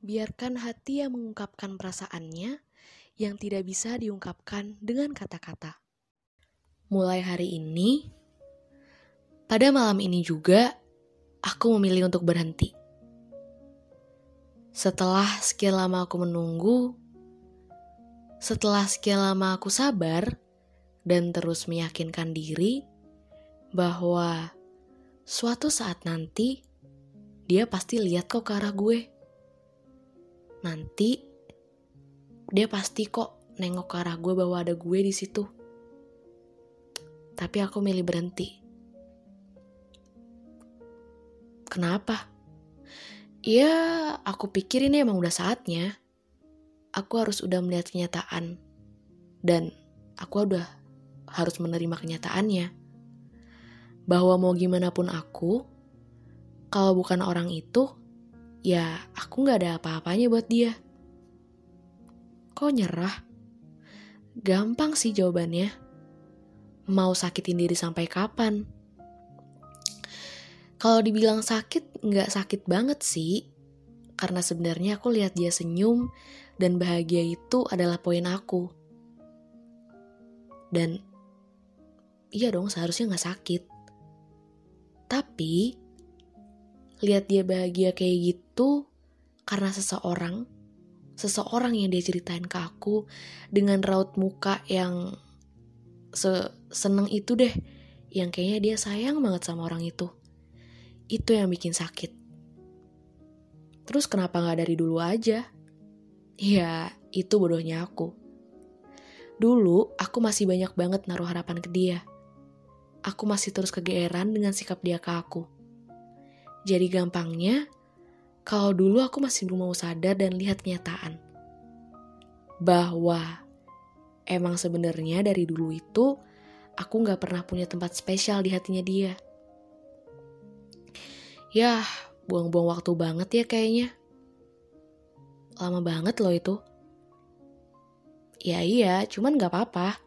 Biarkan hati yang mengungkapkan perasaannya yang tidak bisa diungkapkan dengan kata-kata. Mulai hari ini, pada malam ini juga, aku memilih untuk berhenti. Setelah sekian lama aku menunggu, setelah sekian lama aku sabar dan terus meyakinkan diri bahwa suatu saat nanti dia pasti lihat kok ke arah gue nanti dia pasti kok nengok ke arah gue bahwa ada gue di situ. Tapi aku milih berhenti. Kenapa? Ya, aku pikir ini emang udah saatnya. Aku harus udah melihat kenyataan. Dan aku udah harus menerima kenyataannya. Bahwa mau gimana pun aku, kalau bukan orang itu, ya aku gak ada apa-apanya buat dia. Kok nyerah? Gampang sih jawabannya. Mau sakitin diri sampai kapan? Kalau dibilang sakit, nggak sakit banget sih. Karena sebenarnya aku lihat dia senyum dan bahagia itu adalah poin aku. Dan iya dong seharusnya nggak sakit. Tapi lihat dia bahagia kayak gitu karena seseorang, seseorang yang dia ceritain ke aku dengan raut muka yang se seneng itu deh, yang kayaknya dia sayang banget sama orang itu. Itu yang bikin sakit. Terus kenapa gak dari dulu aja? Ya, itu bodohnya aku. Dulu, aku masih banyak banget naruh harapan ke dia. Aku masih terus kegeeran dengan sikap dia ke aku. Jadi gampangnya, kalau dulu aku masih belum mau sadar dan lihat kenyataan. Bahwa emang sebenarnya dari dulu itu aku gak pernah punya tempat spesial di hatinya dia. Yah, buang-buang waktu banget ya kayaknya. Lama banget loh itu. Ya iya, cuman gak apa-apa.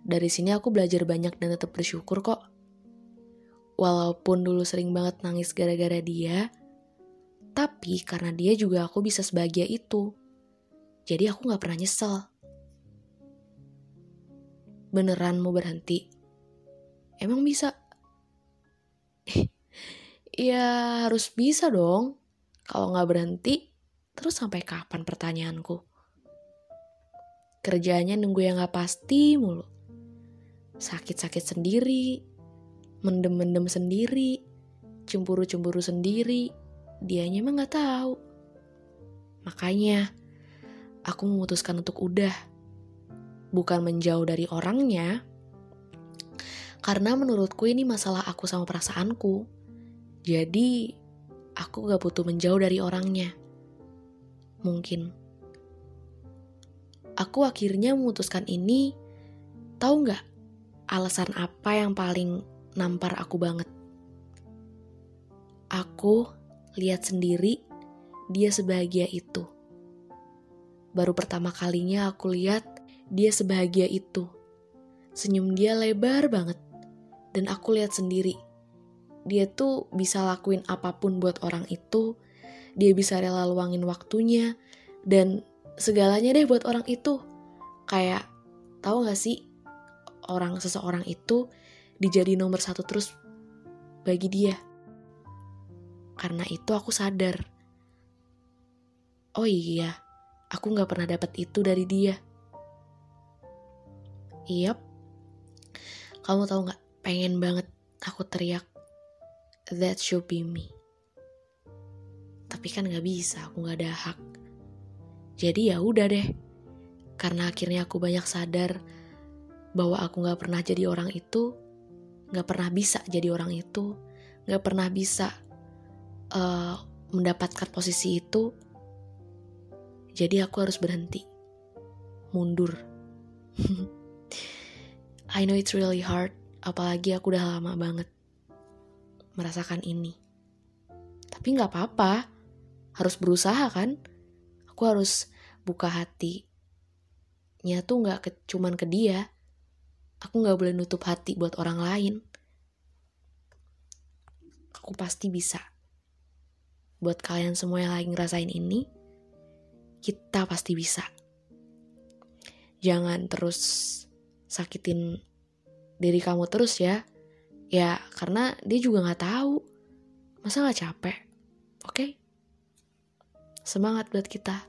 Dari sini aku belajar banyak dan tetap bersyukur kok. Walaupun dulu sering banget nangis gara-gara dia, tapi karena dia juga aku bisa sebahagia itu. Jadi aku gak pernah nyesel. Beneran mau berhenti? Emang bisa? ya harus bisa dong. Kalau gak berhenti, terus sampai kapan pertanyaanku? Kerjanya nunggu yang gak pasti mulu. Sakit-sakit sendiri, mendem-mendem sendiri, cemburu-cemburu sendiri, dianya emang gak tahu. Makanya, aku memutuskan untuk udah. Bukan menjauh dari orangnya, karena menurutku ini masalah aku sama perasaanku. Jadi, aku gak butuh menjauh dari orangnya. Mungkin. Aku akhirnya memutuskan ini, tahu nggak alasan apa yang paling nampar aku banget. Aku lihat sendiri dia sebahagia itu. Baru pertama kalinya aku lihat dia sebahagia itu. Senyum dia lebar banget. Dan aku lihat sendiri. Dia tuh bisa lakuin apa pun buat orang itu. Dia bisa rela luangin waktunya. Dan segalanya deh buat orang itu. Kayak, tahu gak sih? Orang seseorang itu dijadi nomor satu terus bagi dia. Karena itu aku sadar. Oh iya, aku gak pernah dapat itu dari dia. Yap, kamu tahu gak? Pengen banget aku teriak, that should be me. Tapi kan gak bisa, aku gak ada hak. Jadi ya udah deh, karena akhirnya aku banyak sadar bahwa aku gak pernah jadi orang itu, gak pernah bisa jadi orang itu, gak pernah bisa uh, mendapatkan posisi itu, jadi aku harus berhenti, mundur. I know it's really hard, apalagi aku udah lama banget merasakan ini. Tapi gak apa-apa, harus berusaha kan? Aku harus buka hatinya tuh gak ke, cuman ke dia, Aku gak boleh nutup hati buat orang lain. Aku pasti bisa. Buat kalian semua yang lagi ngerasain ini, kita pasti bisa. Jangan terus sakitin diri kamu terus ya. Ya, karena dia juga gak tahu. Masa gak capek? Oke? Okay? Semangat buat kita.